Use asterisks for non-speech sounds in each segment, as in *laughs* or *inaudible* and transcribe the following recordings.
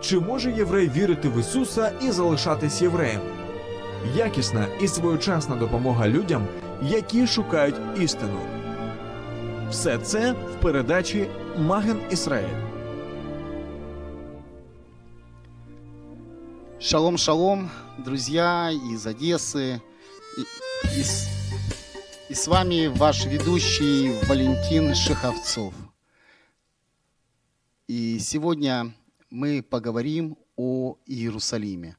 Чи може єврей вірити в Ісуса і залишатись євреєм? Якісна і своєчасна допомога людям, які шукають істину. Все це в передачі Маген Ісраїль. Шалом, шалом, друзья из Одессы. И, и с, и с вами ваш ведущий Валентин Шиховцов. И сегодня мы поговорим о Иерусалиме.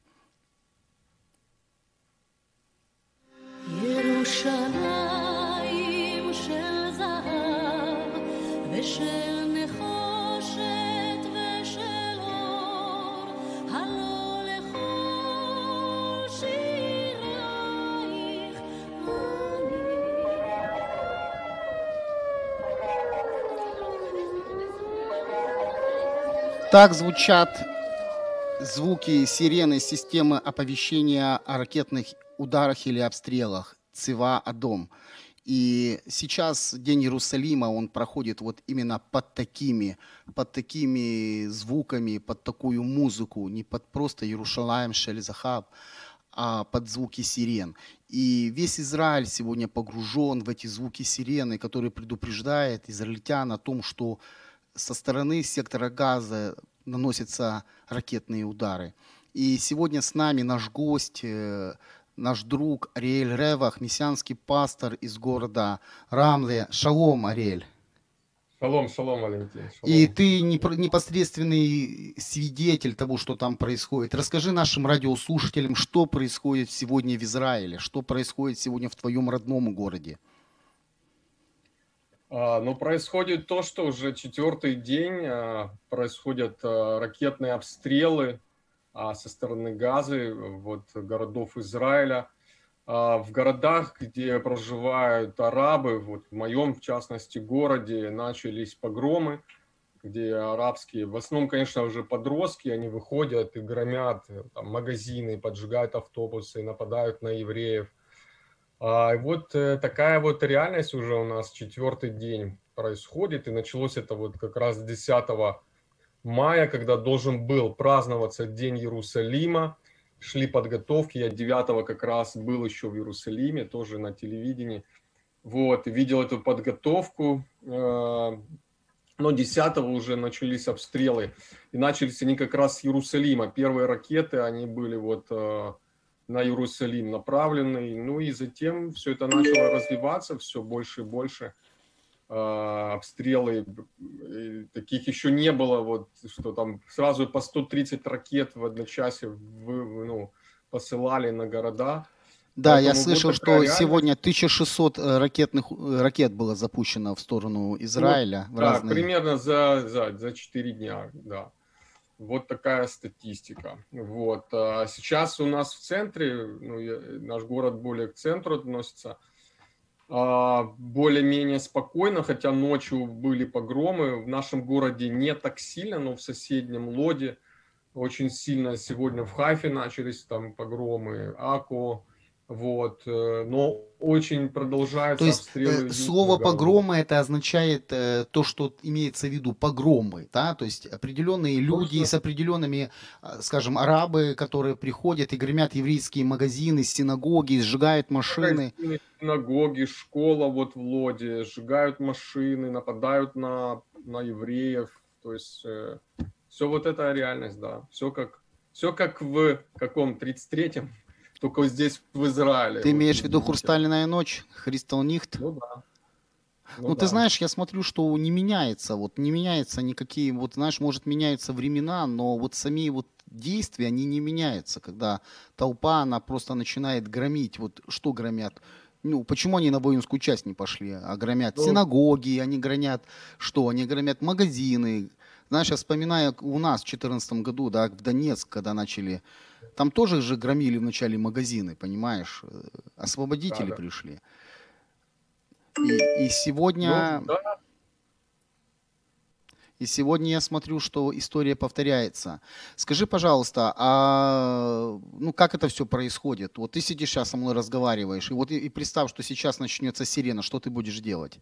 Иерусалим, Так звучат звуки сирены системы оповещения о ракетных ударах или обстрелах Цива Адом. И сейчас День Иерусалима, он проходит вот именно под такими, под такими звуками, под такую музыку, не под просто Иерушалаем, Шельзахаб, а под звуки сирен. И весь Израиль сегодня погружен в эти звуки сирены, которые предупреждают израильтян о том, что со стороны сектора газа наносятся ракетные удары. И сегодня с нами наш гость, э, наш друг Ариэль Ревах, мессианский пастор из города Рамле. Шалом, Ариэль. Шалом, шалом, Валентин. Шалом. И ты непосредственный свидетель того, что там происходит. Расскажи нашим радиослушателям, что происходит сегодня в Израиле, что происходит сегодня в твоем родном городе. А, ну, происходит то, что уже четвертый день а, происходят а, ракетные обстрелы со стороны Газы, вот, городов Израиля. В городах, где проживают арабы, вот в моем, в частности, городе, начались погромы, где арабские, в основном, конечно, уже подростки, они выходят и громят там, магазины, поджигают автобусы, нападают на евреев. А, вот э, такая вот реальность уже у нас четвертый день происходит, и началось это вот как раз 10 мая, когда должен был праздноваться День Иерусалима, шли подготовки, я 9 как раз был еще в Иерусалиме, тоже на телевидении, вот, видел эту подготовку, э, но 10 уже начались обстрелы, и начались они как раз с Иерусалима, первые ракеты, они были вот э, на Иерусалим направленный. Ну и затем все это начало развиваться все больше и больше. А, обстрелы, э, таких еще не было, вот, что там сразу по 130 ракет в одночасье вы- ну, посылали на города. Да, я Поэтому вот слышал, что реальность. сегодня 1600 э, ракетных э, ракет было запущено в сторону Израиля. в Да, разные... примерно за, за, за 4 дня, да. Вот такая статистика. Вот. А сейчас у нас в центре, ну, наш город более к центру относится, а, более-менее спокойно, хотя ночью были погромы. В нашем городе не так сильно, но в соседнем Лоде очень сильно сегодня в Хайфе начались там погромы, Ако, вот. э, Но очень продолжаются То есть обстрелы. э, слово погромы это означает э, то, что имеется в виду погромы, да, то есть определенные люди что- с определенными, э, скажем, арабы, которые приходят и гремят еврейские магазины, синагоги, сжигают машины. Магазины, синагоги, школа вот в Лоде, сжигают машины, нападают на, на евреев. То есть все вот это реальность, да. Все как, все как в каком 33-м, только здесь в Израиле. Ты Вот имеешь в виду. «Хрустальная ночь», «Христал Нихт»? Ну да. Ну, ты да. знаешь, я смотрю, что не меняется, вот не меняется никакие, вот знаешь, может меняются времена, но вот сами вот действия, они не меняются, когда толпа, она просто начинает громить, вот что громят? Ну, почему они на воинскую часть не пошли, а громят Ну, синагоги, они громят что? Они громят магазины, Знаешь, я вспоминаю у нас в 2014 году, да, в Донецк, когда начали, там тоже же громили вначале магазины, понимаешь? Э, Освободители Да, да. пришли. И, и сегодня... Ну, да, И сегодня я смотрю, что история повторяется. Скажи, пожалуйста, а ну как это все происходит? Вот ты сидишь сейчас со мной разговариваешь, и вот и, и представь, что сейчас начнется сирена, что ты будешь делать?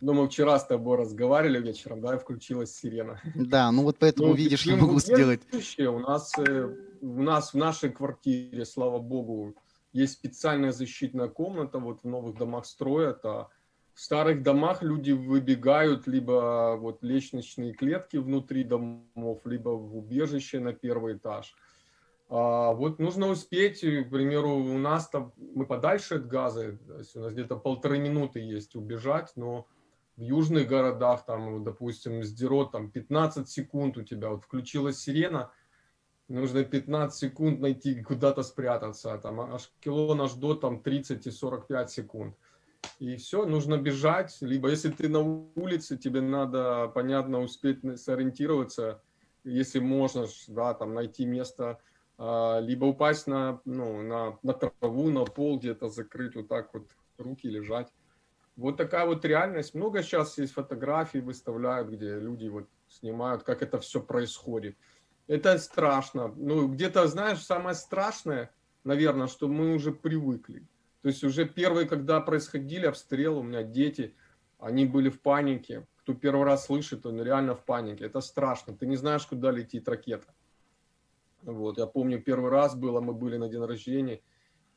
Ну, мы вчера с тобой разговаривали вечером, да, и включилась сирена. Да, ну вот поэтому, Ну, видишь, почему могу сделать. У нас, э, у нас в нашей квартире, слава богу, есть специальная защитная комната, вот в новых домах строят, а в старых домах люди выбегают либо вот лестничные клетки внутри домов, либо в убежище на первый этаж. А вот нужно успеть, к примеру, у нас там, мы подальше от газа, то есть у нас где-то полторы минуты есть убежать, но в южных городах, там, допустим, Сдерот, там 15 секунд у тебя, вот включилась сирена, нужно 15 секунд найти, куда-то спрятаться, а там аж кило наш до там 30 и 45 секунд. И все, нужно бежать, либо если ты на улице, тебе надо, понятно, успеть сориентироваться, если можно, да, там найти место, а, либо упасть на, ну, на, на траву, на пол где-то закрыть, вот так вот руки лежать. Вот такая вот реальность. Много сейчас есть фотографий выставляют, где люди вот снимают, как это все происходит. Это страшно. Ну, где-то, знаешь, самое страшное, наверное, что мы уже привыкли. То есть уже первые, когда происходили обстрелы, у меня дети, они были в панике. Кто первый раз слышит, он реально в панике. Это страшно. Ты не знаешь, куда летит ракета. Вот, я помню, первый раз было, мы были на день рождения,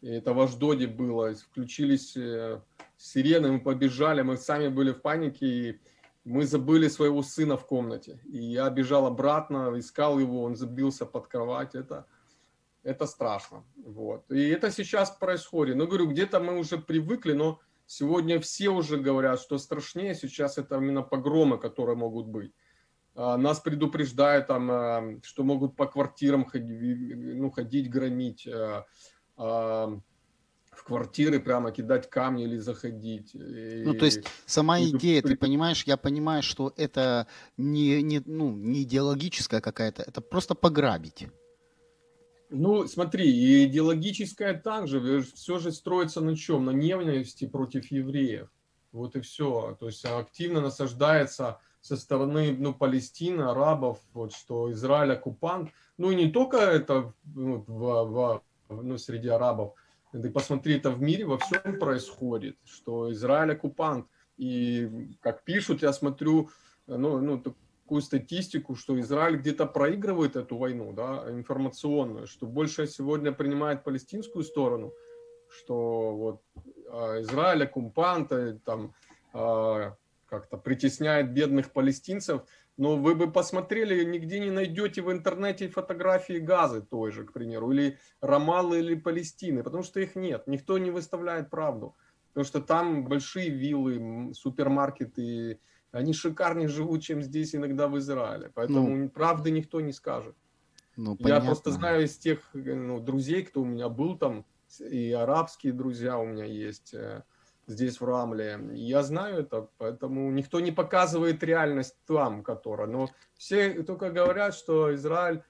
и это в Аждоде было, включились э, сирены, мы побежали, мы сами были в панике, и мы забыли своего сына в комнате. И я бежал обратно, искал его, он забился под кровать, это, это страшно. Вот. И это сейчас происходит. Ну, говорю, где-то мы уже привыкли, но сегодня все уже говорят, что страшнее сейчас это именно погромы, которые могут быть. А, Нас предупреждают, там, а, что могут по квартирам ходить, ну, ходить громить, а, квартиры прямо кидать камни или заходить. Ну, то есть сама и идея, ты понимаешь, я понимаю, что это не, не, ну, не идеологическая какая-то, это просто пограбить. Ну, смотри, и идеологическое также, все же строится на чем? На ненависти против евреев. Вот и все. То есть активно насаждается со стороны ну, Палестины, арабов, вот, что Израиль оккупант. Ну и не только это ну, в, в- ну, среди арабов. Ты посмотри, это в мире во всем происходит, что Израиль оккупант. И как пишут, я смотрю, ну, ну, такую статистику, что Израиль где-то проигрывает эту войну, да, информационную, что больше сегодня принимает палестинскую сторону, что вот а, Израиль оккупант, э, там а, как-то притесняет бедных палестинцев, но вы бы посмотрели, нигде не найдете в интернете фотографии Газы той же, к примеру, или Рамаллы, или Палестины, потому что их нет, никто не выставляет правду, потому что там большие виллы, супермаркеты, они шикарнее живут, чем здесь иногда в Израиле, поэтому правды никто не скажет. Ну, Я просто понятно. знаю из тех э, ну, друзей, кто у меня был там, и арабские друзья у меня есть э, здесь в Рамле. Я знаю это, поэтому никто не показывает реальность там, которая. Но все только говорят, что Израиль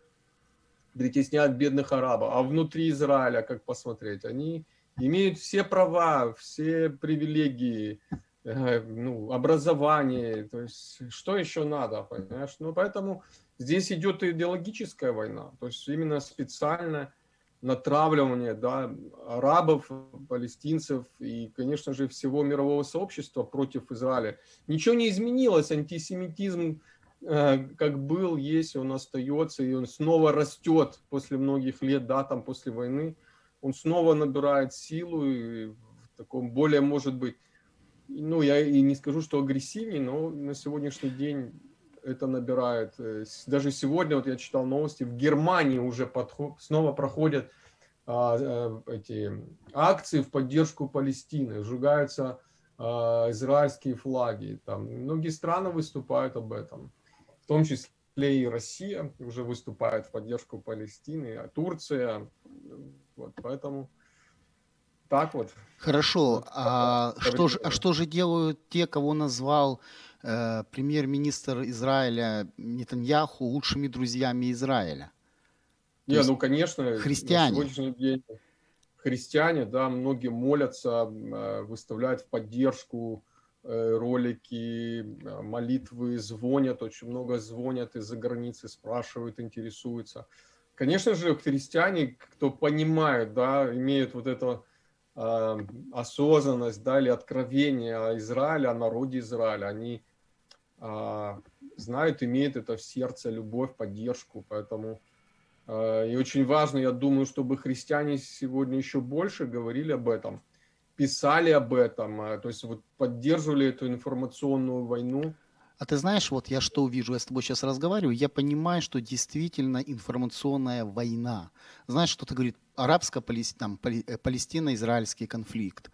притесняет бедных арабов. А внутри Израиля, как посмотреть, они имеют все права, все привилегии, э, ну, образование. То есть, что еще надо, понимаешь? Ну, поэтому здесь идет идеологическая война. То есть, именно специально натравливание да, арабов, палестинцев и, конечно же, всего мирового сообщества против Израиля. Ничего не изменилось, антисемитизм э, как был, есть, он остается, и он снова растет после многих лет, да, там после войны, он снова набирает силу и в таком более, может быть, ну, я и не скажу, что агрессивнее, но на сегодняшний день это набирает. э, Даже сегодня, вот я читал новости, в Германии уже подход, снова проходят а, э, эти акции в поддержку Палестины, сжигаются а, израильские флаги. Там многие страны выступают об этом, в том числе и Россия уже выступает в поддержку Палестины, а Турция. Вот, поэтому так вот. Хорошо, Вот, а что же, а что же делают те, кого назвал премьер-министр Израиля Нетаньяху лучшими друзьями Израиля. Не, есть ну, конечно, христиане. на сегодняшний день христиане, да, многие молятся, э, выставляют в поддержку э, ролики, э, молитвы, звонят, очень много звонят из-за границы, спрашивают, интересуются. Конечно же, христиане, кто понимает, да, имеют вот эту э, осознанность, да, или откровение о Израиле, о народе Израиля, они э, знают, имеют это в сердце, любовь, поддержку, поэтому э, и очень важно, я думаю, чтобы христиане сегодня еще больше говорили об этом, писали об этом, э, то есть вот поддерживали эту информационную войну, А ты знаешь, вот я что вижу, я с тобой сейчас разговариваю, я понимаю, что действительно информационная война. Знаешь, что-то говорит арабско-палестино-израильский конфликт.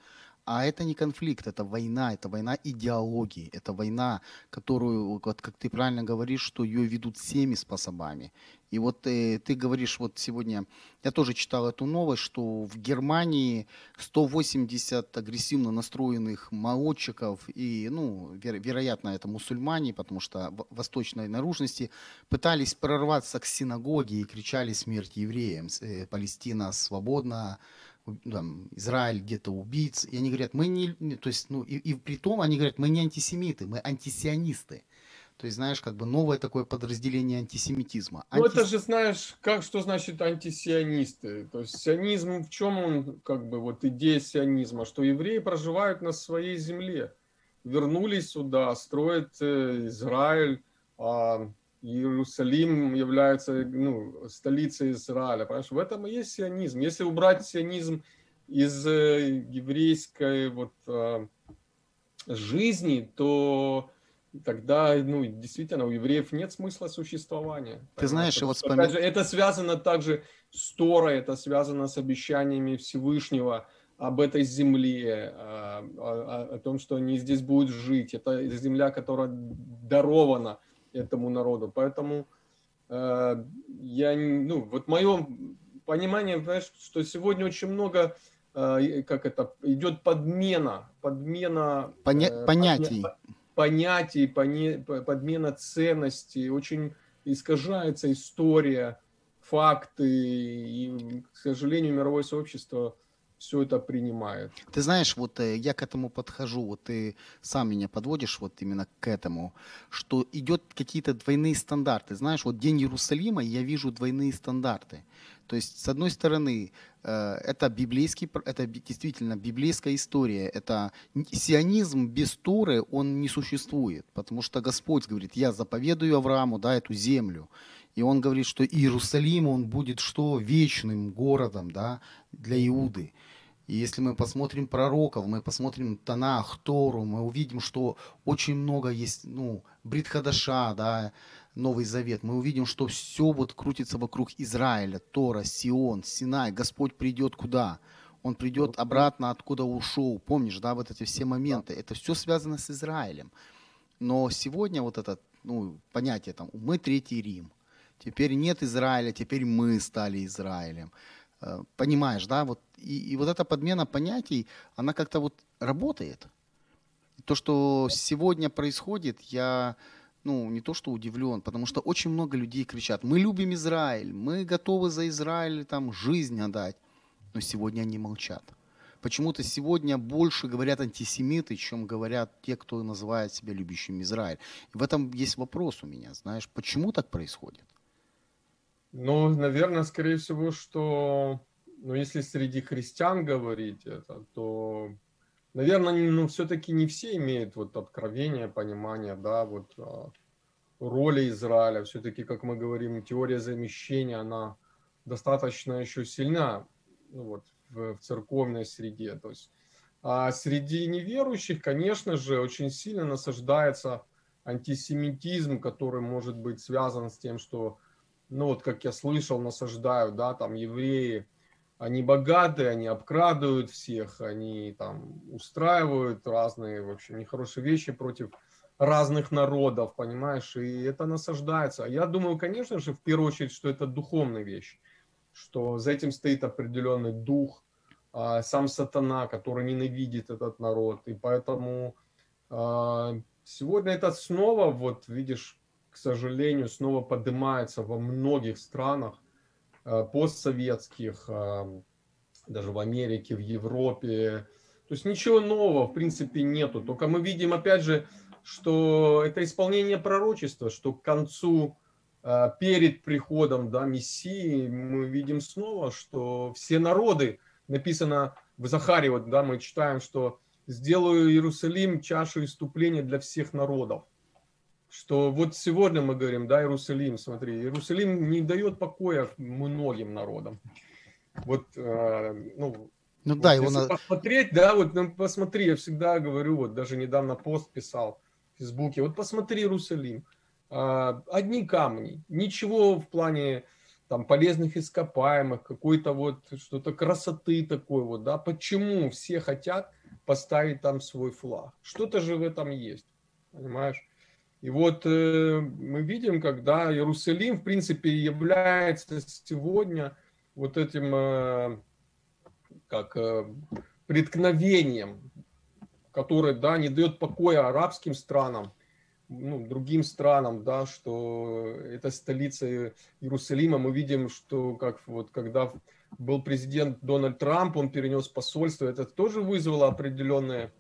А это не конфликт, это война, это война идеологии, это война, которую, вот как ты правильно говоришь, что ее ведут всеми способами. И вот э, ты говоришь, вот сегодня, я тоже читал эту новость, что в Германии 180 агрессивно настроенных молодчиков, и, ну, веро- вероятно, это мусульмане, потому что восточной наружности, пытались прорваться к синагоге и кричали смерть евреям, э, Палестина свободна, там, Израиль где-то убийц. И они говорят, мы не, то есть, ну, и, и при том они говорят, мы не антисемиты, мы антисионисты. То есть, знаешь, как бы новое такое подразделение антисемитизма. Ну, Анти- это же, знаешь, как, что значит антисионисты? То есть сионизм, в чем он, как бы, вот идея сионизма? Что евреи проживают на своей земле, вернулись сюда, строят э, Израиль, а Иерусалим является, ну, столицей Израиля, понимаешь? В этом и есть сионизм. Если убрать сионизм из э, еврейской вот а, жизни, то тогда, ну, действительно, у евреев нет смысла существования. Ты знаешь, Потому вот что, вспоми- опять же, это связано также с Торой, это связано с обещаниями Всевышнего об этой земле, а, о, о- о том, что они здесь будут жить. Это земля, которая дарована этому народу. Поэтому э, я, ну, вот мое понимание, знаешь, что сегодня очень много, э, как это, идет подмена, подмена Поня- э, понятий. понятий, поне- по- подмена ценностей, очень искажается история, факты, и, к сожалению, мировое сообщество все это принимает. Ты знаешь, вот э, я к этому подхожу, вот ты сам меня подводишь вот именно к этому, что идет какие-то двойные стандарты. Знаешь, вот День Иерусалима, я вижу двойные стандарты. То есть, с одной стороны, э, это библейский, это действительно библейская история. Это сионизм без Торы, он не существует, потому что Господь говорит, я заповедую Аврааму, да, эту землю. И он говорит, что Иерусалим, он будет что? Вечным городом, да, для Иуды. И если мы посмотрим пророков, мы посмотрим Танах, Тору, мы увидим, что очень много есть, ну, Бритхадаша, да, Новый Завет. Мы увидим, что все вот крутится вокруг Израиля, Тора, Сион, Синай. Господь придет куда? Он придет обратно, откуда ушел. Помнишь, да, вот эти все моменты. Это все связано с Израилем. Но сегодня вот это, ну, понятие там, мы Третий Рим. Теперь нет Израиля, теперь мы стали Израилем. Э, Понимаешь, да? Вот, и, и вот эта подмена понятий, она как-то вот работает. То, что сегодня происходит, я ну, не то что удивлен, потому что очень много людей кричат, мы любим Израиль, мы готовы за Израиль там жизнь отдать. Но сегодня они молчат. Почему-то сегодня больше говорят антисемиты, чем говорят те, кто называет себя любящим Израиль. И в этом есть вопрос у меня, знаешь, почему так происходит? Ну, наверное, скорее всего, что, ну, если среди христиан говорить это, то, наверное, ну, все-таки не все имеют вот откровение, понимание, да, вот а, роли Израиля. Все-таки, как мы говорим, теория замещения, она достаточно еще сильна, ну, вот, в, в церковной среде. То есть, а среди неверующих, конечно же, очень сильно насаждается антисемитизм, который может быть связан с тем, что ну вот как я слышал, насаждают, да, там евреи, они богатые, они обкрадывают всех, они там устраивают разные вообще нехорошие вещи против разных народов, понимаешь, и это насаждается. А Я думаю, конечно же, в первую очередь, что это духовная вещь, что за этим стоит определенный дух, а, сам сатана, который ненавидит этот народ, и поэтому а, Сегодня это снова, вот видишь, к сожалению, снова поднимается во многих странах э, постсоветских, э, даже в Америке, в Европе. То есть ничего нового, в принципе, нету. Только мы видим, опять же, что это исполнение пророчества, что к концу, э, перед приходом да, Мессии, мы видим снова, что все народы, написано в Захаре, вот, да, мы читаем, что сделаю Иерусалим чашу иступления для всех народов. Что вот сегодня мы говорим, да, Иерусалим, смотри, Иерусалим не дает покоя многим народам. Вот, э, ну, Ну вот да, его если на- посмотреть, да, вот ну, посмотри, я всегда говорю, вот даже недавно пост писал в Фейсбуке, вот посмотри Иерусалим, А, одни камни, ничего в плане там полезных ископаемых, какой-то вот что-то красоты такой вот, да, почему все хотят поставить там свой флаг? Что-то же в этом есть, понимаешь? И вот э, мы видим, когда Иерусалим, в принципе, является сегодня вот этим, э, как э, преткновением, которое, да, не дает покоя арабским странам, ну, другим странам, да, что это столица Иерусалима. Мы видим, что как вот когда был президент Дональд Трамп, он перенес посольство, это тоже вызвало определенное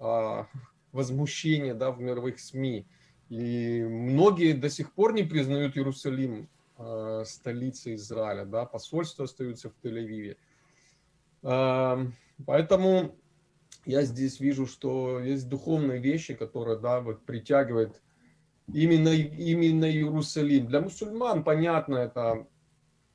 а, возмущение, да, в мировых СМИ. И многие до сих пор не признают Иерусалим а, столицей Израиля, да, посольство остаются в Тель-Авиве. А, Поэтому я здесь вижу, что есть духовные вещи, которые, да, вот притягивают именно, именно Иерусалим. Для мусульман, понятно, это,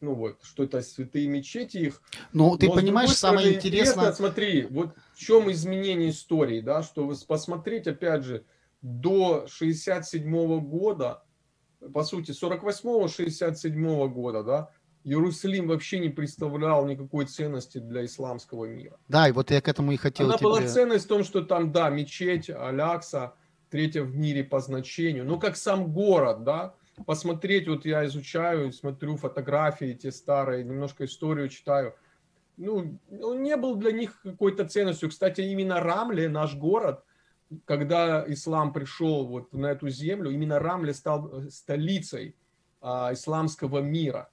ну вот, что это святые мечети их. Ну, ты Но, понимаешь, другой самое стороны, интересное... Смотри, вот в чем изменение истории, да, что вы посмотреть, опять же, до 67 года, по сути, 48-67 года, да, Иерусалим вообще не представлял никакой ценности для исламского мира. Да, и вот я к этому и хотел Она тебе... была ценность в том, что там, да, мечеть, Алякса, третья в мире по значению, но как сам город, да, посмотреть, вот я изучаю, смотрю фотографии те старые, немножко историю читаю, ну, он не был для них какой-то ценностью. Кстати, именно Рамле, наш город, когда ислам пришел вот на эту землю, именно Рамле стал э, столицей а, исламского мира.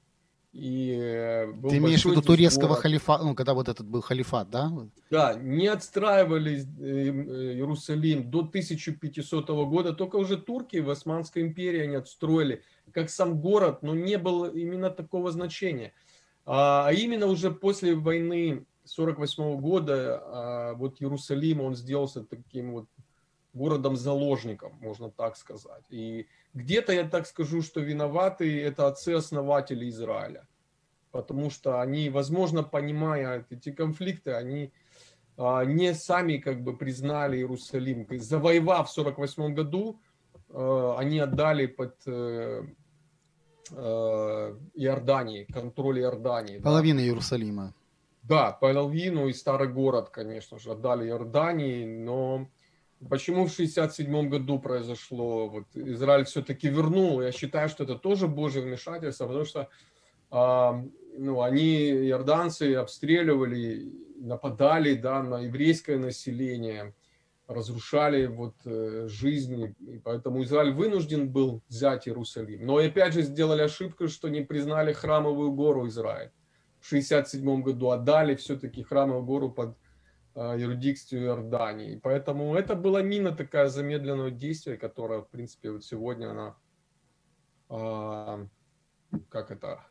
И э, был Ты имеешь в виду турецкого халифата, ну, когда вот этот был халифат, да? Да, не отстраивали э, э, Иерусалим до 1500 года, только уже турки в Османской империи они отстроили, как сам город, но не было именно такого значения. А а именно уже после войны 48 года а, вот Иерусалим, он сделался таким вот городом-заложником, можно так сказать. И где-то я так скажу, что виноваты это отцы-основатели Израиля. Потому что они, возможно, понимая эти конфликты, они а, не сами как бы признали Иерусалим. Завоевав в 48 году, э, они отдали под э, Иордании, контроль Иордании. да. Половина Иерусалима. Да, половину и старый город, конечно же, отдали Иордании, но почему в 67 году произошло, вот Израиль все-таки вернул, я считаю, что это тоже Божье вмешательство, потому что а, ну, они, иорданцы, обстреливали, нападали да, на еврейское население, разрушали вот, э, жизни, и поэтому Израиль вынужден был взять Иерусалим. Но опять же сделали ошибку, что не признали храмовую гору Израиль. В 67 году отдали все-таки храмовую гору под э, юрисдикцию Иордании. Поэтому это была мина такая замедленного действия, которая, в принципе, вот сегодня она, а, как это,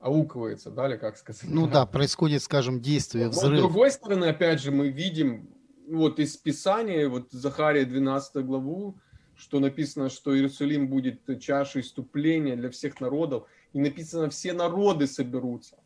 аукивается, да, или как сказать? Ну да, происходит, скажем, действие, Но с взрыв. другой стороны, опять же, мы видим вот из Писания, вот Захария 12 главу, что написано, что Иерусалим будет чашей иступления для всех народов, и написано, все народы соберутся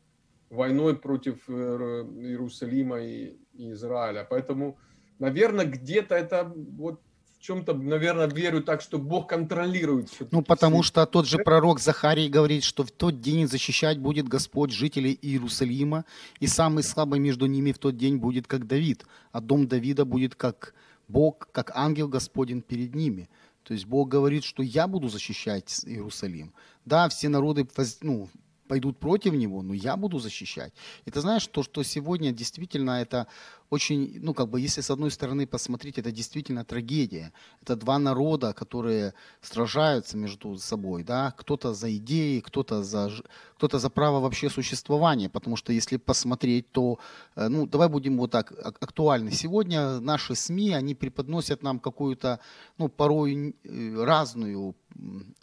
войной против э, Иерусалима и, и Израиля. Поэтому, наверное, где-то это вот в чем-то, наверное, верю так, что Бог контролирует. Ну, потому все что тот же пророк Захарий говорит, что в тот день защищать будет Господь жителей Иерусалима, и самый слабый между ними в тот день будет как Давид, а дом Давида будет как Бог, как ангел Господень перед ними. То есть Бог говорит, что я буду защищать Иерусалим. Да, все народы ну, пойдут против него, но я буду защищать. И ты знаешь, то, что сегодня действительно это очень, ну, как бы, если с одной стороны посмотреть, это действительно трагедия. Это два народа, которые сражаются между собой, да, кто-то за идеи, кто-то за, кто-то за право вообще существования, потому что если посмотреть, то, э, ну, давай будем вот так актуальны. Сегодня наши СМИ, они преподносят нам какую-то, ну, порой э, разную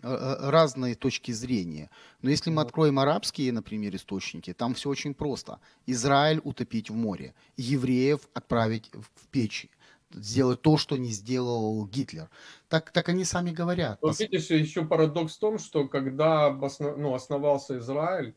разные точки зрения. Но если мы откроем арабские, например, источники, там все очень просто. Израиль утопить в море, евреев отправить в печи, сделать то, что не сделал Гитлер. Так, так они сами говорят. Вот видишь, еще парадокс в том, что когда ну, основался Израиль,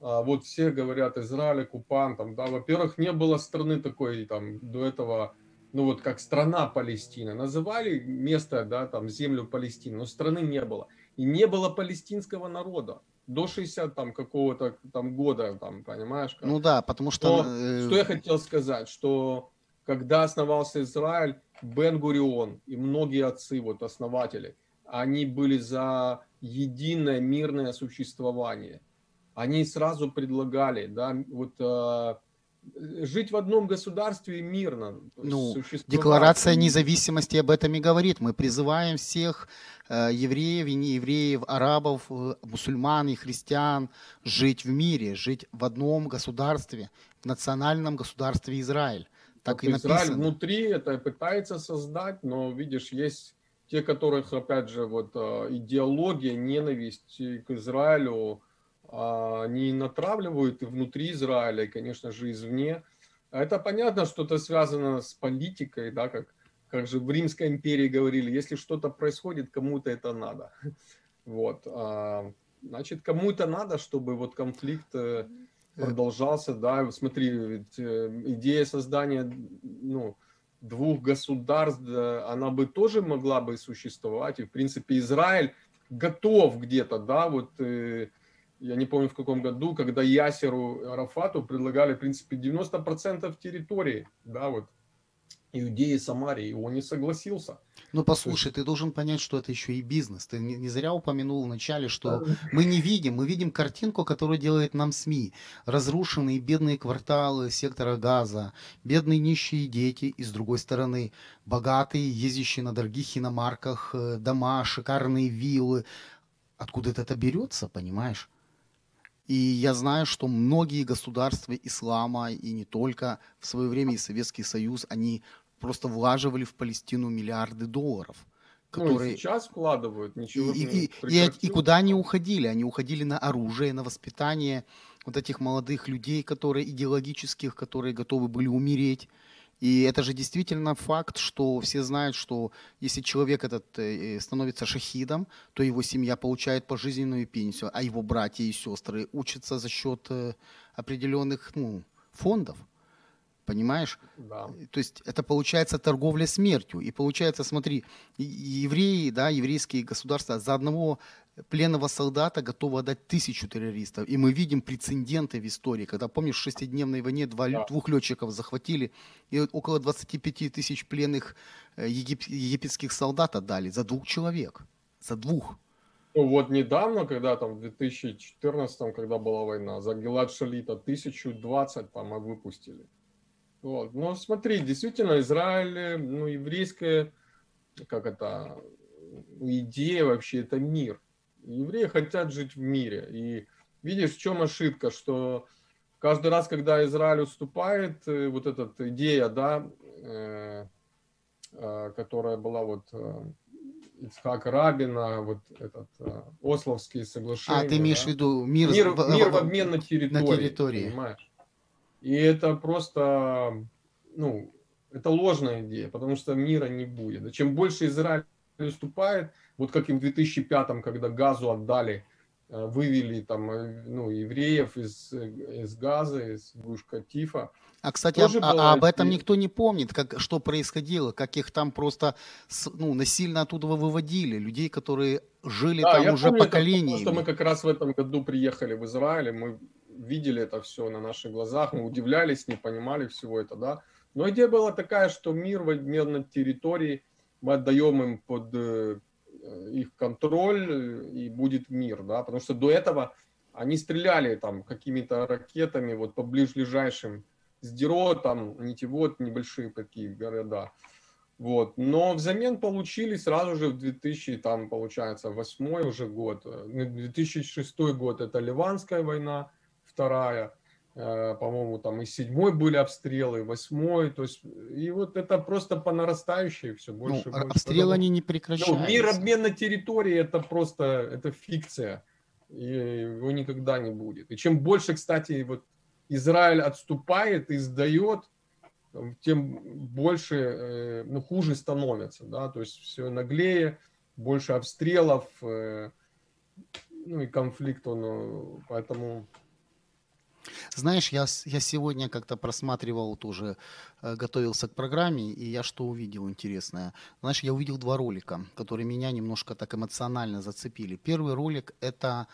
а, вот все говорят, Израиль оккупантом, да, во-первых, не было страны такой там до этого, ну вот как страна Палестина. Называли место, да, там землю Палестины, но страны не было. И не было палестинского народа до 60 там какого-то там года, там, понимаешь? Как? Ну да, потому что... Но, э, что я хотел сказать, что когда основался Израиль, Бен Гурион и многие отцы, вот основатели, они были за единое мирное существование. Они сразу предлагали, да, вот э, жить в одном государстве мирно. Ну, декларация независимости об этом и говорит. Мы призываем всех э, евреев и неевреев, арабов, э, мусульман и христиан жить в мире, жить в одном государстве, в национальном государстве Израиль. Так вот и написано. Израиль внутри это пытается создать, но видишь, есть те, которых, опять же, вот э, идеология, ненависть к Израилю, они натравливают и внутри Израиля, и, конечно же, извне. Это понятно, что это связано с политикой, да, как, как же в Римской империи говорили, если что-то происходит, кому-то это надо. *laughs* Вот. А, значит, кому-то надо, чтобы вот конфликт э, продолжался, да, смотри, ведь э, идея создания, ну, двух государств, она бы тоже могла бы существовать, и, в принципе, Израиль готов где-то, да, вот э, я не помню в каком году, когда Ясеру Арафату предлагали, в принципе, 90% территории, да, вот, Иудеи Самарии, и он не согласился. Ну, послушай, есть... ты должен понять, что это еще и бизнес. Ты не, зря упомянул вначале, что мы не видим, мы видим картинку, которую делает нам СМИ. Разрушенные бедные кварталы сектора газа, бедные нищие дети, и с другой стороны, богатые, ездящие на дорогих иномарках, э, дома, шикарные виллы. Откуда это берется, понимаешь? И я знаю, что многие государства ислама, и не только, в свое время и Советский Союз, они просто влаживали в Палестину миллиарды долларов. Которые... Ну, и сейчас вкладывают, ничего и, не и, и, и куда они уходили? Они уходили на оружие, на воспитание вот этих молодых людей, которые идеологических, которые готовы были умереть. И это же действительно факт, что все знают, что если человек этот э, становится шахидом, то его семья получает пожизненную пенсию, а его братья и сестры учатся за счет э, определенных ну, фондов. Понимаешь? Да. То есть это получается торговля смертью. И получается, смотри, евреи, да, еврейские государства за одного пленного солдата готовы отдать тысячу террористов. И мы видим прецеденты в истории, когда, помнишь, в шестидневной войне два, да. двух летчиков захватили, и около 25 тысяч пленных э, егип, египетских солдат отдали за двух человек. За двух. Ну вот недавно, когда там в 2014, когда была война, за Гелат Шалита 1020 там выпустили. Вот. Но смотри, действительно, Израиль, ну, еврейская, как это, идея вообще, это мир. Евреи хотят жить в мире. И видишь, в чем ошибка, что каждый раз, когда Израиль уступает, э, вот эта идея, да, э, э, которая была вот э, Ицхак Рабина, вот этот э, Ословские соглашения. А, ты имеешь да? в виду мир, мир, в, мир в обмен на территории. На территории. Понимаешь? И это просто, ну, это ложная идея, потому что мира не будет. Чем больше Израиль уступает, вот как и в 2005, когда газу отдали, э, вывели там, э, ну, евреев из, из газа, из Гуш Тифа. А, кстати, а, а об этом никто не помнит, как, что происходило, как их там просто ну, насильно оттуда выводили, людей, которые жили да, там уже помню, поколениями. Это, потому что мы как раз в этом году приехали в Израиль, мы видели это все на наших глазах, мы удивлялись, не понимали всего это, да. Но идея была такая, что мир в обмен территории мы отдаем им под э, их контроль и будет мир, да, потому что до этого они стреляли там какими-то ракетами вот по ближайшим Сдерот, там, Нитевод, небольшие такие города. Вот. Но взамен получили сразу же в 2000, там, получается, восьмой уже год. 2006 э, год это Ливанская война, вторая. Э, по-моему, там и седьмой были обстрелы, и восьмой. То есть, и вот это просто по нарастающей все больше. Ну, больше. обстрелы они не прекращаются. Ну, мир обмена территории это просто, это фикция. И его никогда не будет. И чем больше, кстати, вот Израиль отступает и сдает, тем больше, э, ну, хуже становится, да, то есть все наглее, больше обстрелов, э, ну и конфликт, он, поэтому... Знаешь, я, я сегодня как-то просматривал тоже, готовился к программе, и я что увидел интересное. Знаешь, я увидел два ролика, которые меня немножко так эмоционально зацепили. Первый ролик – это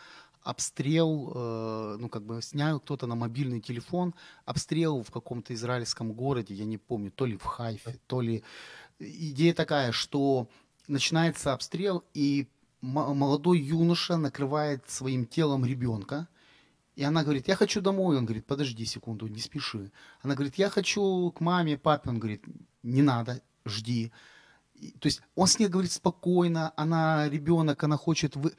обстрел, э, ну, как бы снял кто-то на мобильный телефон, обстрел в каком-то израильском городе, я не помню, то ли в Хайфе, то ли... Идея такая, что начинается обстрел, и молодой юноша накрывает своим телом ребенка, и она говорит, я хочу домой. Он говорит, подожди секунду, не спеши. Она говорит, я хочу к маме, папе. Он говорит, не надо, жди. То есть он с ней говорит спокойно, она ребенок, она хочет... Вы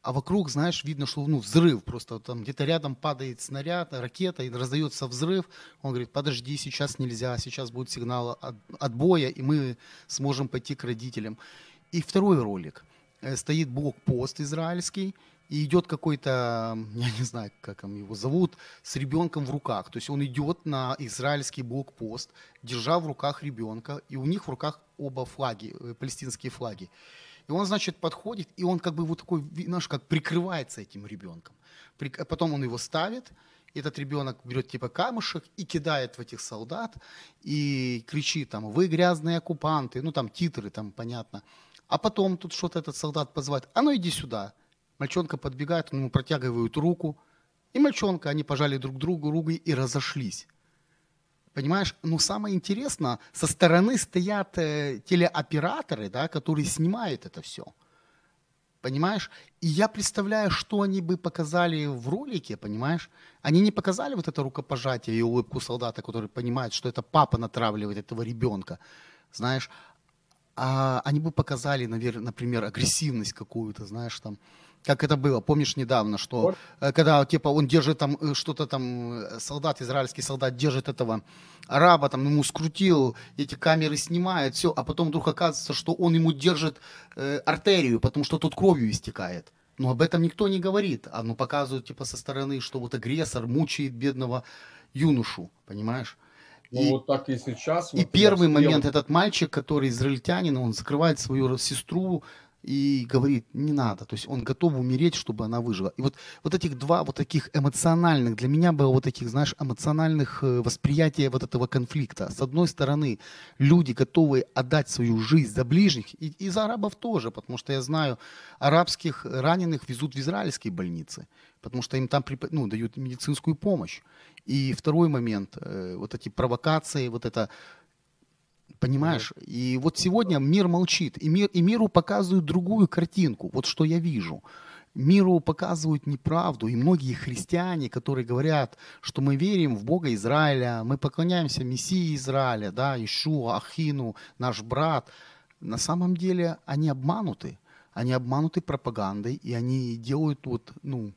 а вокруг, знаешь, видно, что ну, взрыв, просто там где-то рядом падает снаряд, ракета, и раздается взрыв. Он говорит, подожди, сейчас нельзя, сейчас будет сигнал от, отбоя, и мы сможем пойти к родителям. И второй ролик. Э, стоит блокпост израильский, и идет какой-то, *laughs* я не знаю, как его зовут, с ребенком в руках. То есть он идет на израильский блокпост, держа в руках ребенка, и у них в руках оба флаги, э, палестинские флаги. И он, значит, подходит, и он как бы вот такой, знаешь, как прикрывается этим ребенком. Потом он его ставит, этот ребенок берет типа камушек и кидает в этих солдат, и кричит там, вы грязные оккупанты, ну там титры, там понятно. А потом тут что-то этот солдат позывает, а ну иди сюда. Мальчонка подбегает, он ему протягивают руку, и мальчонка, они пожали друг другу руки и разошлись. Понимаешь, ну самое интересное, со стороны стоят э, телеоператоры, да, которые снимают это все. Понимаешь? И я представляю, что они бы показали в ролике, понимаешь? Они не показали вот это рукопожатие и улыбку солдата, который понимает, что это папа натравливает этого ребенка, знаешь. А они бы показали, например, агрессивность какую-то, знаешь, там, как это было, помнишь недавно, что вот. Э, когда типа он держит там э, что-то там, э, солдат, израильский солдат держит этого араба, там ему скрутил, эти камеры снимают, все, а потом вдруг оказывается, что он ему держит э, артерию, потому что тут кровью истекает. Но об этом никто не говорит, а ну показывают типа со стороны, что вот агрессор мучает бедного юношу, понимаешь? Ну, и, вот так и сейчас. И вот первый момент, этот мальчик, который израильтянин, он закрывает свою сестру, и говорит, не надо. То есть он готов умереть, чтобы она выжила. И вот, вот этих два вот таких эмоциональных, для меня было вот таких, знаешь, эмоциональных э, восприятия вот этого конфликта. С одной стороны, люди готовы отдать свою жизнь за ближних, и, и за арабов тоже, потому что я знаю, арабских раненых везут в израильские больницы, потому что им там ну, дают медицинскую помощь. И второй момент, э, вот эти провокации, вот это Понимаешь? И вот сегодня мир молчит, и, мир, и миру показывают другую картинку. Вот что я вижу. Миру показывают неправду, и многие христиане, которые говорят, что мы верим в Бога Израиля, мы поклоняемся Мессии Израиля, да, Ишуа, Ахину, наш брат, на самом деле они обмануты. Они обмануты пропагандой, и они делают вот, ну,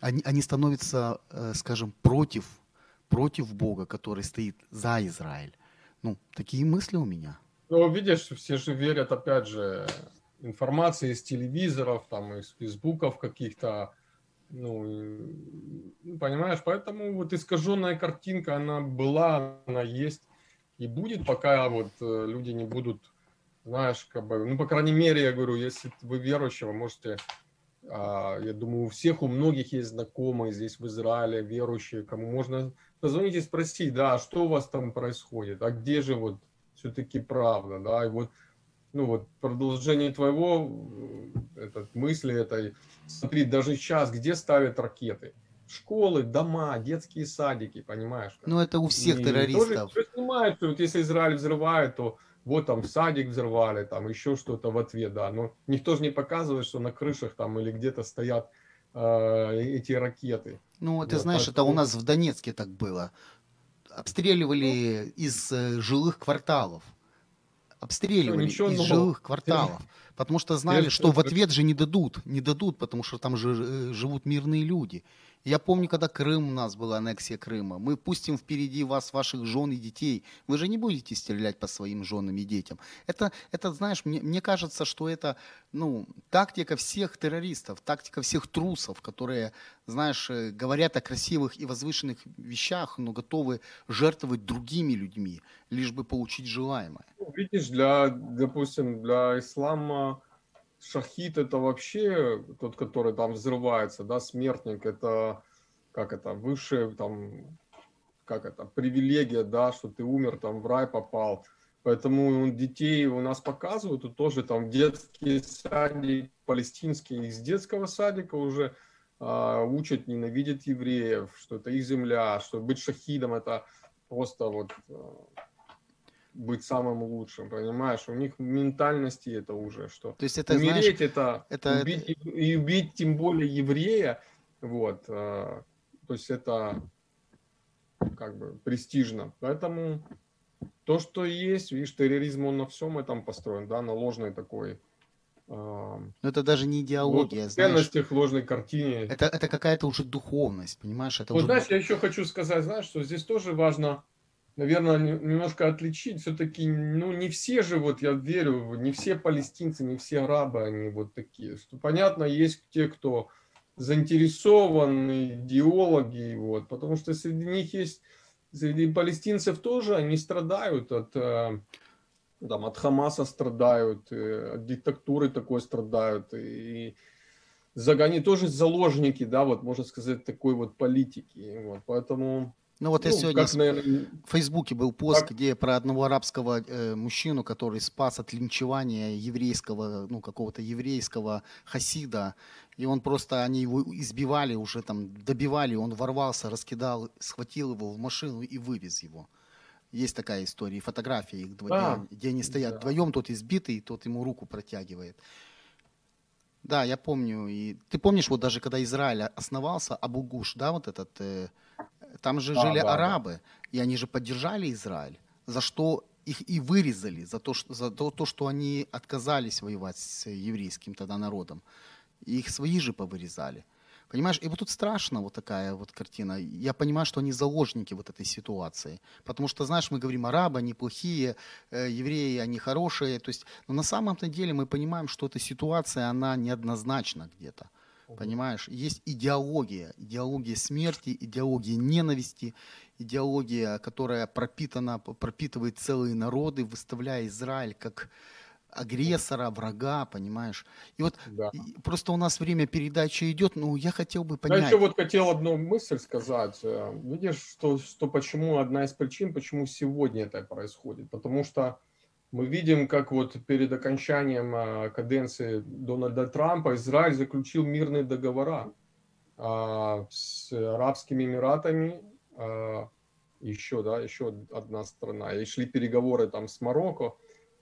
они, они становятся, э, скажем, против, против Бога, который стоит за Израиль. Ну, такие мысли у меня. Ну, видишь, все же верят, опять же, информации из телевизоров, там, из фейсбуков каких-то, ну, ну, понимаешь, поэтому вот искаженная картинка, она была, она есть и будет, пока вот э, люди не будут, знаешь, как бы, ну, по крайней мере, я говорю, если вы верующего, можете, а, я думаю, у всех, у многих есть знакомые здесь в Израиле, верующие, кому можно позвонить и спросить, да, а что у вас там происходит, а где же вот все-таки правда, да, и вот, ну вот продолжение твоего этот, мысли этой, смотри, даже сейчас, где ставят ракеты? Школы, дома, детские садики, понимаешь? Ну это у всех и террористов. Тоже снимают, вот если Израиль взрывает, то вот там садик взорвали, там еще что-то в ответ, да, но никто же не показывает, что на крышах там или где-то стоят эти ракеты. Ну, ты Вот, знаешь, это у нас в Донецке так было. Обстреливали из э, жилых кварталов. Обстреливали ничего из нового. жилых кварталов. Потому что знали, что в ответ же не дадут. Не дадут, потому что там же э, живут мирные люди. Я помню, когда Крым у нас была, аннексия Крыма. Мы пустим впереди вас, ваших жен и детей. Вы же не будете стрелять по своим женам и детям. Это, это знаешь, мне, мне кажется, что это ну, тактика всех террористов, тактика всех трусов, которые, знаешь, э, говорят о красивых и возвышенных вещах, но готовы жертвовать другими людьми, лишь бы получить желаемое. Ну, Видишь, для, допустим, для ислама шахид это вообще тот, который там взрывается, да, смертник, это как это, высшая там, как это, привилегия, да, что ты умер, там в рай попал. Поэтому детей у нас показывают, и тоже там детский садик палестинский, из детского садика уже а, учат ненавидеть евреев, что это их земля, что быть шахидом это просто вот а, быть самым лучшим, понимаешь? У них в ментальности это уже, что То есть это, знаешь, умереть это, это- убить, и- и убить тем более еврея, вот, а, то есть это как бы престижно. Поэтому то, что есть, видишь, терроризм, он на всем этом построен, да, на ложной такой а, ну, это даже не идеология, знаешь. ценностях, ложной картине. Это, это какая-то уже духовность, понимаешь? Это Вот уже... знаешь, я еще хочу сказать, знаешь, что здесь тоже важно, наверное, не- немножко отличить. Все-таки, ну, не все же, вот я верю, не все палестинцы, не все арабы, они вот такие. Что, понятно, есть те, кто заинтересованы, идеологи, вот, потому что среди них есть, среди палестинцев тоже они страдают от, э, там, от Хамаса страдают, э, от диктатуры такой страдают, и они тоже заложники, да, вот можно сказать, такой вот политики, вот, поэтому, Ну вот я ну, сегодня как, наверное, В Фейсбуке был пост, Так. где про одного арабского э, мужчину, который спас от линчевания еврейского, ну, какого-то еврейского хасида. И он просто, они его избивали уже там, добивали, он ворвался, раскидал, схватил его в машину и вывез его. Есть такая история, фотографии, их дво- Да. где, где они стоят Да. вдвоем, тот избитый, тот ему руку протягивает. Да, я помню. И ты помнишь, вот даже когда Израиль основался, Абу-Гуш, да, вот этот, э, там же Да, жили да, да. арабы, и они же поддержали Израиль, за что их и вырезали, за то, что, за то, то, что они отказались воевать с еврейским тогда народом. И их свои же повырезали. Понимаешь, и вот тут страшно вот такая вот картина. Я понимаю, что они заложники вот этой ситуации. Потому что, знаешь, мы говорим, арабы, они плохие, э, евреи, они хорошие. То есть, но на самом-то деле мы понимаем, что эта ситуация, она неоднозначна где-то. Понимаешь? Есть идеология, идеология смерти, идеология ненависти, идеология, которая пропитана, пропитывает целые народы, выставляя Израиль как агрессора, врага, понимаешь? И вот да. просто у нас время передачи идет, ну я хотел бы Я понять. еще вот хотел одну мысль сказать. Э, Видишь, что, что почему одна из причин, почему сегодня это происходит. Потому что мы видим, как вот перед окончанием э, каденции Дональда Трампа Израиль заключил мирные договора а, с Арабскими Эмиратами, а, еще, да, еще одна страна, и шли переговоры там с Марокко,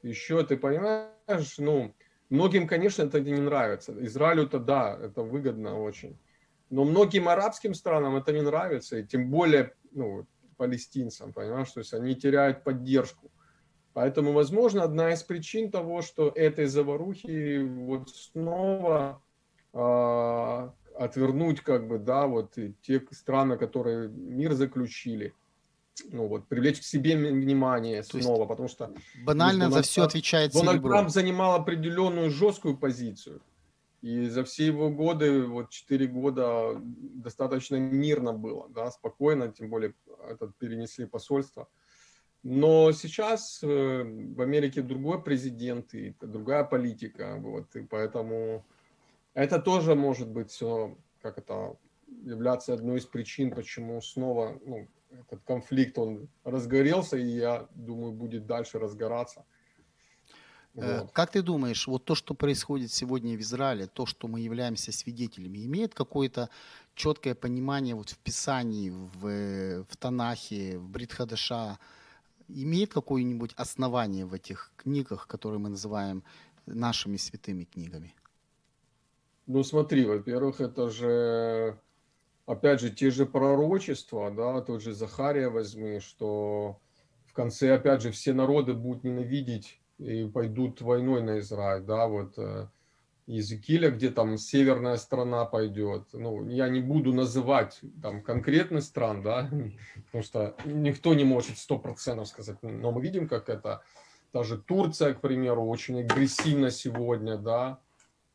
еще, ты понимаешь, ну, многим, конечно, это не нравится. Израилю-то, да, это выгодно очень. Но многим арабским странам это не нравится, и тем более, ну, палестинцам, понимаешь, то есть они теряют поддержку. Поэтому, возможно, одна из причин того, что этой заварухи вот снова а, отвернуть, как бы, да, вот те страны, которые мир заключили, ну вот, привлечь к себе внимание То снова, потому что Банально за Дональд все Трамп- отвечает Дональд серебро. Трамп занимал определенную жесткую позицию. И за все его годы, вот 4 года, достаточно мирно было, да, спокойно, тем более этот перенесли посольство. Но сейчас э, в Америке другой президент и другая политика, вот, и поэтому это тоже может быть все, как это, являться одной из причин, почему снова ну, этот конфликт, он разгорелся, и я думаю, будет дальше разгораться. Э, Вот. Как ты думаешь, вот то, что происходит сегодня в Израиле, то, что мы являемся свидетелями, имеет какое-то четкое понимание вот в Писании, в, э, в Танахе, в Бритхадаша, имеет какое-нибудь основание в этих книгах, которые мы называем нашими святыми книгами? Ну, смотри, во-первых, это же, опять же, те же пророчества, да, тот же Захария возьми, что в конце, опять же, все народы будут ненавидеть и пойдут войной на Израиль, да, вот э, Иезекииля, где там северная страна пойдет. Ну, я не буду называть там конкретных стран, да, *laughs* потому что никто не может сто процентов сказать, но мы видим, как это, даже Турция, к примеру, очень агрессивна сегодня, да,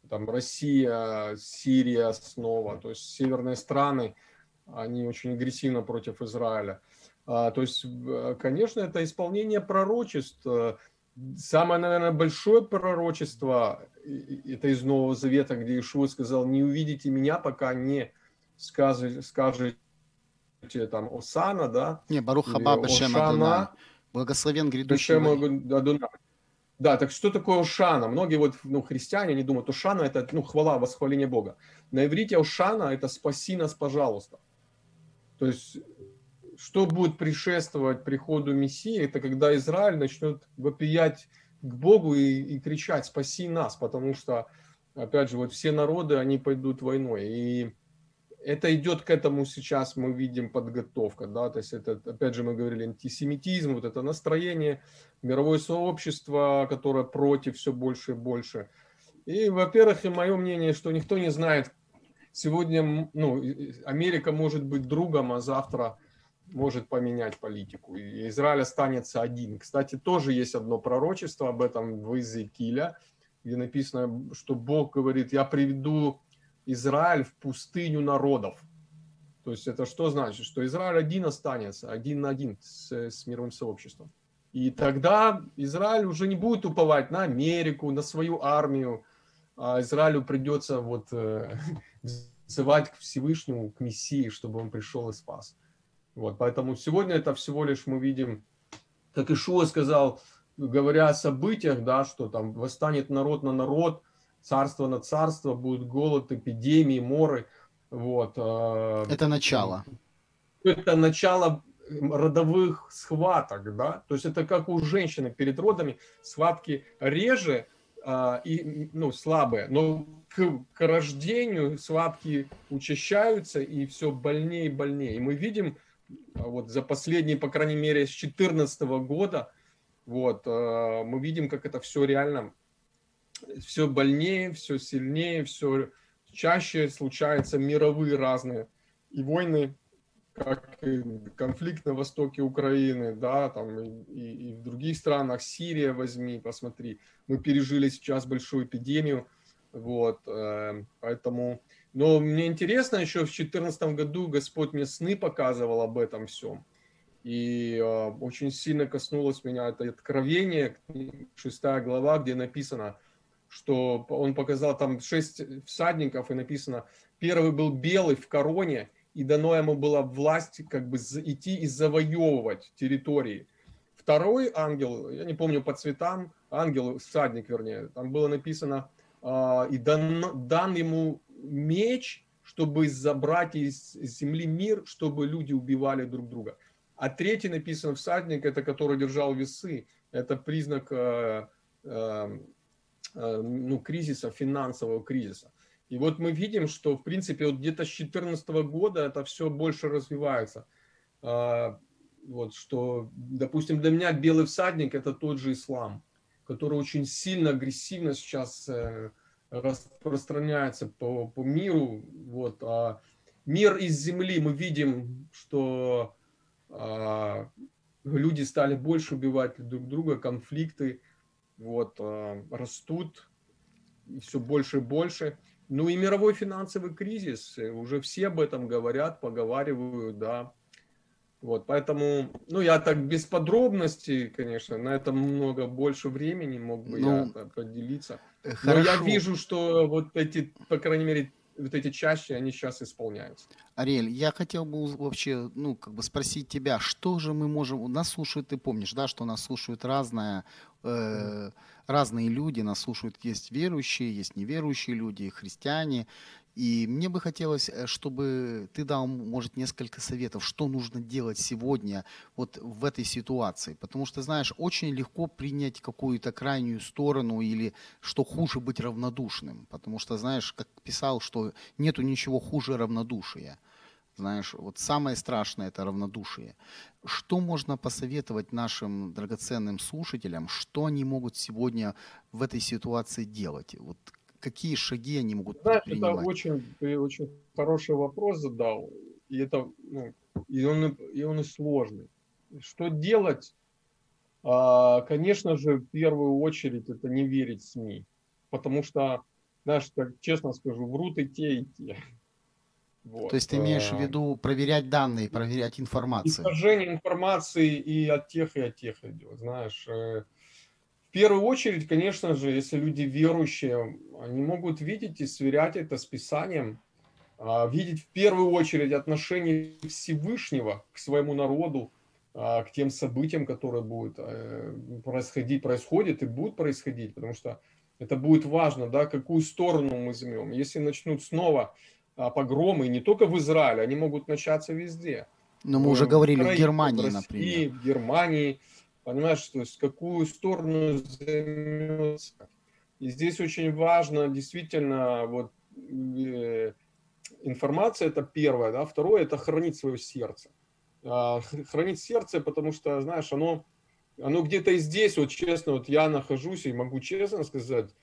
там Россия, Сирия снова, то есть северные страны, они очень агрессивно против Израиля. А, то есть, конечно, это исполнение пророчеств. Самое, наверное, большое пророчество, это из Нового Завета, где Ишуа сказал, не увидите меня, пока не скажете, скажете там Осана, да? Не, Барух Хаба Адонай. Благословен грядущий. Адонай. Да, так что такое Ошана? Многие вот, ну, христиане, они думают, Ошана это, ну, хвала, восхваление Бога. На иврите Ошана это спаси нас, пожалуйста. То есть, что будет предшествовать приходу Мессии, это когда Израиль начнет вопиять к Богу и, и кричать, спаси нас, потому что, опять же, вот все народы, они пойдут войной. И это идет к этому сейчас, мы видим подготовка, да, то есть это, опять же, мы говорили, антисемитизм, вот это настроение, мировое сообщество, которое против все больше и больше. И, во-первых, и мое мнение, что никто не знает, сегодня, ну, Америка может быть другом, а завтра может поменять политику. И Израиль останется один. Кстати, тоже есть одно пророчество об этом в Иезекииля, где написано, что Бог говорит, я приведу Израиль в пустыню народов. То есть это что значит? Что Израиль один останется, один на один с, с мировым сообществом. И тогда Израиль уже не будет уповать на Америку, на свою армию, а Израилю придется вот э, *laughs* взывать к Всевышнему, к Мессии, чтобы он пришел и спас. Вот, поэтому сегодня это всего лишь мы видим, как Ишуа сказал, говоря о событиях, да, что там восстанет народ на народ, царство на царство, будет голод, эпидемии, моры. Вот. Э, это начало. Это начало родовых схваток, да, то есть это как у женщины перед родами, схватки реже а, и, ну, слабые, но к, к рождению схватки учащаются и все больнее и больнее. И мы видим вот за последние, по крайней мере, с 2014 года, вот, а, мы видим, как это все реально все больнее, все сильнее, все чаще случаются мировые разные и войны, как и конфликт на востоке Украины, да, там и, и в других странах, Сирия возьми, посмотри, мы пережили сейчас большую эпидемию, вот, э, поэтому, но мне интересно, еще в 2014 году Господь мне сны показывал об этом всем, и э, очень сильно коснулось меня это откровение, шестая глава, где написано – что он показал там шесть всадников, и написано, первый был белый в короне, и дано ему была власть как бы идти и завоевывать территории. Второй ангел, я не помню по цветам, ангел, всадник вернее, там было написано, э, и дан, дан ему меч, чтобы забрать из земли мир, чтобы люди убивали друг друга. А третий написан всадник, это который держал весы, это признак э, э, Э, ну, кризиса, финансового кризиса. И вот мы видим, что, в принципе, вот где-то с 2014 года это все больше развивается. А, вот что, допустим, для меня белый всадник – это тот же ислам, который очень сильно, агрессивно сейчас э, распространяется по, по миру. Вот. А мир из земли мы видим, что а, люди стали больше убивать друг друга, конфликты вот, э, растут все больше и больше. Ну и мировой финансовый кризис, э, уже все об этом говорят, поговаривают, да. Вот, поэтому, ну, я так без подробностей, конечно, на это много больше времени мог бы ну, я поделиться. Хорошо. Но я вижу, что вот эти, по крайней мере, вот эти чаще, они сейчас исполняются. Ариэль, я хотел бы вообще, ну, как бы спросить тебя, что же мы можем... Нас слушают, ты помнишь, да, что нас слушают разное, э, разные люди нас слушают. Есть верующие, есть неверующие люди, христиане. И мне бы хотелось, э, чтобы ты дал, может, несколько советов, что нужно делать сегодня вот в этой ситуации. Потому что, знаешь, очень легко принять какую-то крайнюю сторону или что хуже быть равнодушным. Потому что, знаешь, как писал, что нету ничего хуже равнодушия. Знаешь, вот самое страшное – это равнодушие. Что можно посоветовать нашим драгоценным слушателям, что они могут сегодня в этой ситуации делать? Вот какие шаги они могут Знаешь, это предпринимать? очень, очень хороший вопрос задал, и это, ну, и он, и- он и сложный. Что делать? А, Конечно же, в первую очередь это не верить СМИ, потому что, знаешь, так честно скажу, врут и те, и те. *laughs* Вот. То есть ты имеешь в а, виду проверять данные, проверять информацию? Искажение информации и от тех, и от тех идет. Знаешь, э, первую очередь, конечно же, если люди верующие, они могут видеть и сверять это с Писанием, а, видеть в первую очередь отношение Всевышнего к своему народу, а, к тем событиям, которые будут э, происходить, происходят и будут происходить, потому что это будет важно, да, какую сторону мы возьмем. Если начнут снова а, погромы, не только в Израиле, они могут начаться везде. Но мы уже в говорили в Германии, в России, например. в Германии, понимаешь, то есть какую сторону займется. И здесь очень важно действительно вот э, информация это первое, да, второе это хранить свое сердце. Х- Хранить сердце, потому что, знаешь, оно, оно где-то и здесь, вот честно, вот я нахожусь и могу честно сказать,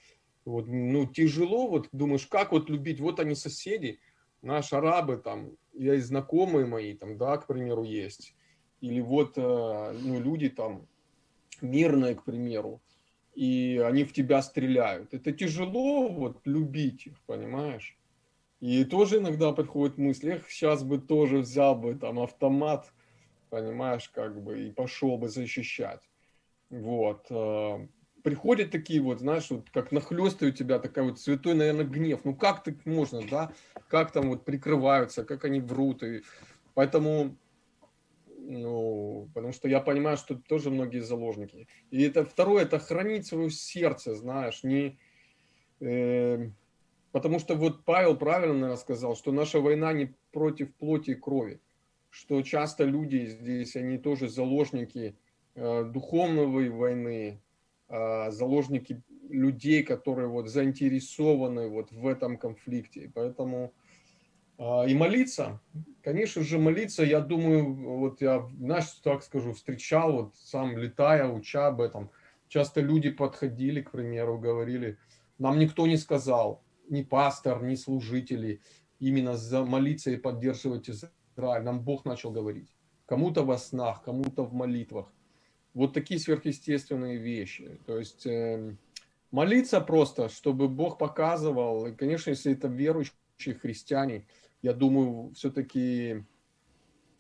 вот, ну, тяжело, вот думаешь, как вот любить, вот они соседи, наши арабы там, я и знакомые мои там, да, к примеру, есть, или вот, э, ну, люди там мирные, к примеру, и они в тебя стреляют. Это тяжело вот любить их, понимаешь? И тоже иногда приходит мысль, эх, сейчас бы тоже взял бы там автомат, понимаешь, как бы, и пошел бы защищать. Вот. э, Приходят такие вот, знаешь, вот как нахлестывают тебя такая вот святой, наверное, гнев. Ну как так можно, да? Как там вот прикрываются, как они врут. И поэтому, ну, потому что я понимаю, что тоже многие заложники. И это второе, это хранить свое сердце, знаешь, не... э, потому что вот Павел правильно наверное, сказал, что наша война не против плоти и крови. Что часто люди здесь, они тоже заложники э, духовной войны, э, заложники людей, которые вот заинтересованы вот в этом конфликте. Поэтому и молиться, конечно же, молиться, я думаю, вот я, знаешь, так скажу, встречал, вот сам летая, уча об этом, часто люди подходили, к примеру, говорили, нам никто не сказал, ни пастор, ни служители, именно за молиться и поддерживать Израиль. Нам Бог начал говорить. Кому-то во снах, кому-то в молитвах. Вот такие сверхъестественные вещи. То есть эм, молиться просто, чтобы Бог показывал. И, конечно, если это верующие христиане, я думаю, все-таки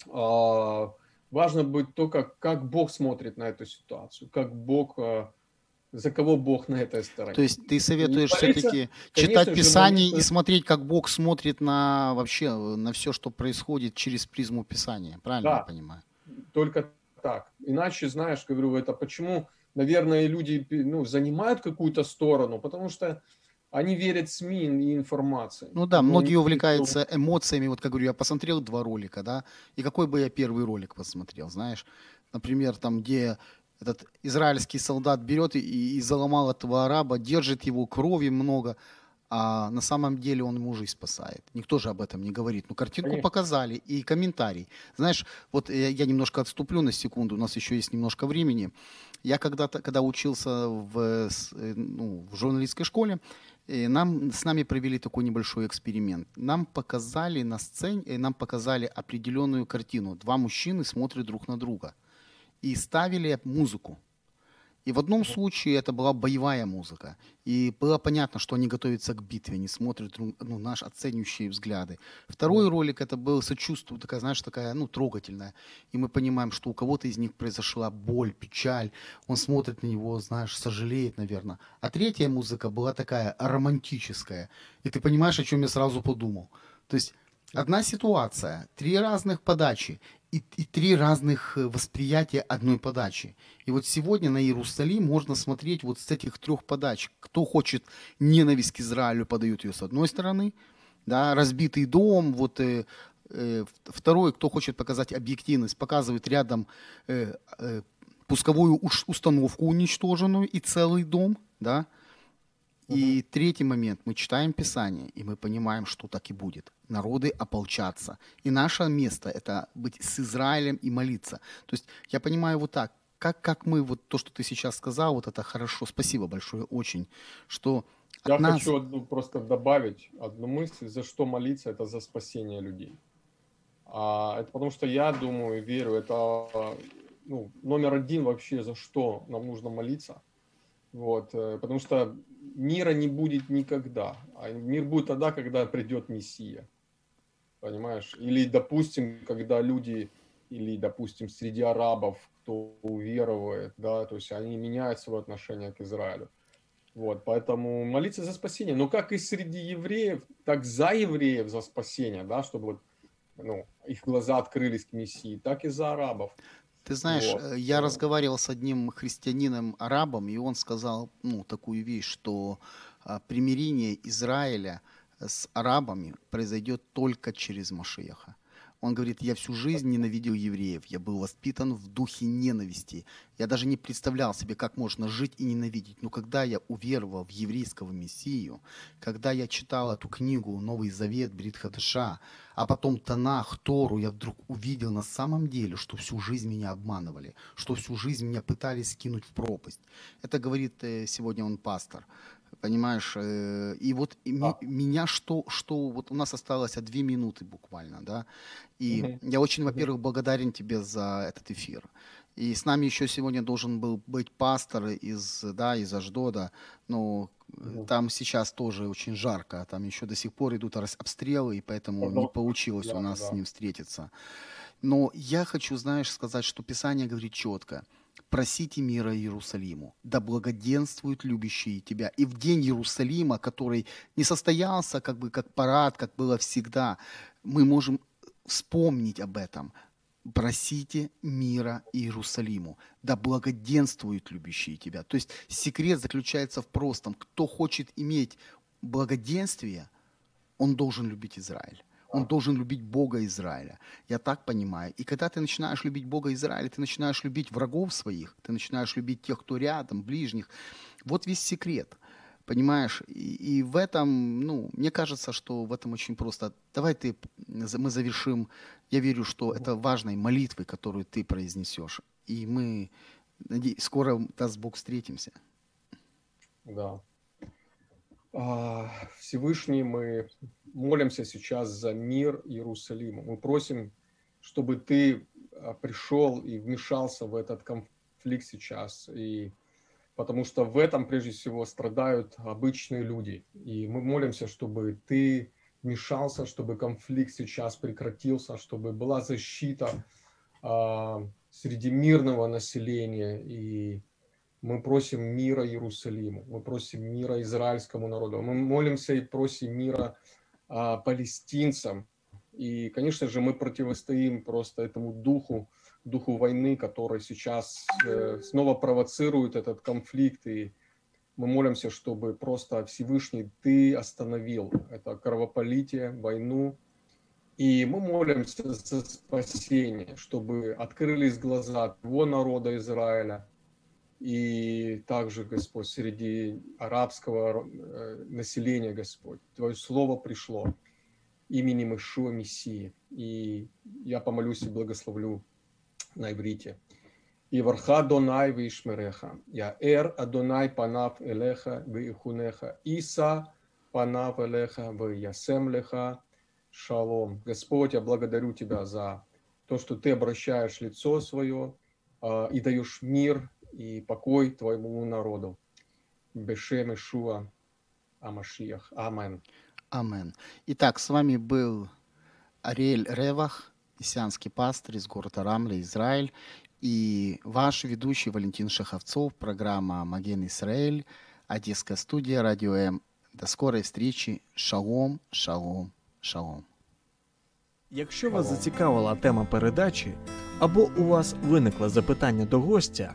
важно быть то, как, как Бог смотрит на эту ситуацию, как Бог, а, за кого Бог на этой стороне. То есть ты советуешь все-таки конечно читать же, Писание и молиться. смотреть, как Бог смотрит на вообще на все, что происходит через призму Писания. Правильно Да. я понимаю? Только так. Иначе, знаешь, говорю, это почему, наверное, люди ну, занимают какую-то сторону, потому что они верят СМИ и информации. Ну да, Но многие увлекаются эмоциями. Вот как говорю, я посмотрел два ролика, да, и какой бы я первый ролик посмотрел, знаешь? Например, там, где этот израильский солдат берет и, и заломал этого араба, держит его крови много, а на самом деле он ему жизнь спасает. Никто же об этом не говорит. Ну, картинку Конечно. показали и комментарий. Знаешь, вот э, я немножко отступлю на секунду, у нас еще есть немножко времени. Я когда-то, когда учился в, э, э, ну, в журналистской школе, э, нам, с нами провели такой небольшой эксперимент. Нам показали на сцене, э, нам показали определенную картину. Два мужчины смотрят друг на друга и ставили музыку. И в одном случае это была боевая музыка. И было понятно, что они готовятся к битве, они смотрят ну, наши оценивающие взгляды. Второй ролик это был сочувствие, такая, знаешь, такая, ну, трогательная. И мы понимаем, что у кого-то из них произошла боль, печаль. Он смотрит на него, знаешь, сожалеет, наверное. А третья музыка была такая романтическая. И ты понимаешь, о чем я сразу подумал. То есть одна ситуация, три разных подачи. И, и три разных э, восприятия одной подачи. И вот сегодня на Иерусалим можно смотреть вот с этих трех подач. Кто хочет ненависть к Израилю, подает ее с одной стороны, да, разбитый дом, вот э, э, второй, кто хочет показать объективность, показывает рядом э, э, пусковую установку уничтоженную и целый дом, да. И третий момент, мы читаем Писание, и мы понимаем, что так и будет. Народы ополчатся. И наше место – это быть с Израилем и молиться. То есть я понимаю вот так, как, как мы, вот то, что ты сейчас сказал, вот это хорошо, спасибо большое, очень, что Я нас... хочу одну, просто добавить одну мысль, за что молиться, это за спасение людей. А, это потому что я думаю, верю, это ну, номер один вообще, за что нам нужно молиться. Вот, э, потому что мира не будет никогда. А мир будет тогда, когда придет Мессия. Понимаешь? Или, допустим, когда люди, или, допустим, среди арабов, кто уверовывает, да, то есть они меняют свое отношение к Израилю. Вот, поэтому молиться за спасение. Но как и среди евреев, так за евреев за спасение, да, чтобы вот, ну, их глаза открылись к Мессии, так и за арабов. Ты знаешь, Вот. э, я разговаривал с одним христианином-арабом, и он сказал ну, такую вещь, что а, примирение Израиля с арабами произойдет только через Машеха. Он говорит, я всю жизнь ненавидел евреев, я был воспитан в духе ненависти. Я даже не представлял себе, как можно жить и ненавидеть. Но когда я уверовал в еврейского Мессию, когда я читал эту книгу «Новый Завет» Брит Хадыша, а потом Танах, Тору, я вдруг увидел на самом деле, что всю жизнь меня обманывали, что всю жизнь меня пытались скинуть в пропасть. Это говорит э, сегодня он пастор. Понимаешь, э, и вот и А. меня что, что, вот у нас осталось а, две минуты буквально, да, и Мгм. я очень, во-первых, благодарен тебе за этот эфир. И с нами еще сегодня должен был быть пастор из, да, из Аждода, но э, Мгм. там сейчас тоже очень жарко, там еще до сих пор идут обстрелы, и поэтому Ага. не получилось Да, у нас да. с ним встретиться. Но я хочу, знаешь, сказать, что Писание говорит четко. Просите мира Иерусалиму, да благоденствуют любящие тебя. И в день Иерусалима, который не состоялся как бы как парад, как было всегда, мы можем вспомнить об этом. Просите мира Иерусалиму, да благоденствуют любящие тебя. То есть секрет заключается в простом. Кто хочет иметь благоденствие, он должен любить Израиль. Он должен любить Бога Израиля. Я так понимаю. И когда ты начинаешь любить Бога Израиля, ты начинаешь любить врагов своих, ты начинаешь любить тех, кто рядом, ближних. Вот весь секрет. Понимаешь? И, и в этом, ну, мне кажется, что в этом очень просто. Давай ты, мы завершим. Я верю, что это важной молитвой, которую ты произнесешь. И мы, наде- скоро, даст Бог, встретимся. Да. А, Всевышний, мы молимся сейчас за мир Иерусалима. Мы просим, чтобы ты а, пришел и вмешался в этот конфликт сейчас. И потому что в этом прежде всего страдают обычные люди. И мы молимся, чтобы ты вмешался, чтобы конфликт сейчас прекратился, чтобы была защита а, среди мирного населения и мы просим мира Иерусалиму, мы просим мира израильскому народу, мы молимся и просим мира а, палестинцам. И, конечно же, мы противостоим просто этому духу, духу войны, который сейчас э, снова провоцирует этот конфликт. И мы молимся, чтобы просто Всевышний ты остановил это кровопролитие, войну. И мы молимся за спасение, чтобы открылись глаза твоего народа Израиля, и также, Господь, среди арабского э, населения, Господь, Твое Слово пришло именем Ишуа Мессии. И я помолюсь и благословлю на иврите. И варха Донай вишмереха. Я эр Адонай панав элеха вихунеха. Иса панав элеха ясем леха. Шалом. Господь, я благодарю Тебя за то, что Ты обращаешь лицо свое а, и даешь мир и покой Твоему народу. Бешем Ишуа Амашиях. Амен. Амен. Итак, с вами был Ариэль Ревах, мессианский пастор из города Рамля, Израиль, и ваш ведущий Валентин Шаховцов, программа «Маген Израиль», Одесская студия, Радио М. До скорой встречи. Шалом, шалом, шалом. Якщо вас зацікавила тема передачі або у вас виникло запитання до гостя,